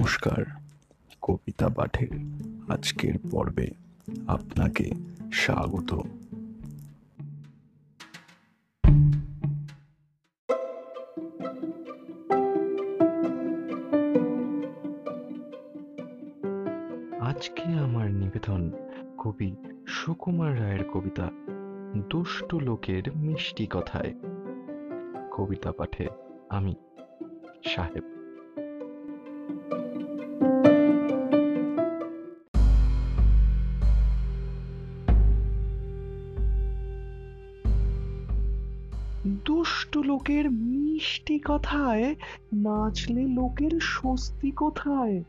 নমস্কার, কবিতা পাঠের আজকের পর্বে আপনাকে স্বাগত। আজকে আমার নিবেদন কবি সুকুমার রায়ের কবিতা, দুষ্ট লোকের মিষ্টি কথায়। কবিতা পাঠে আমি সাহেব। দুষ্ট লোকের মিষ্টি কথায় নাচলে লোকের স্বস্তি কোথায়?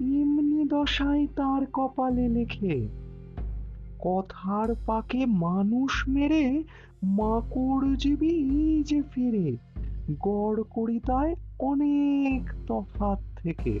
এমনি দশায় তার কপালে লেখে, কথার পাকে মানুষ মেরে মাকড় জীবী যে ফিরে, গড় করিতায় অনেক তফাত থেকে।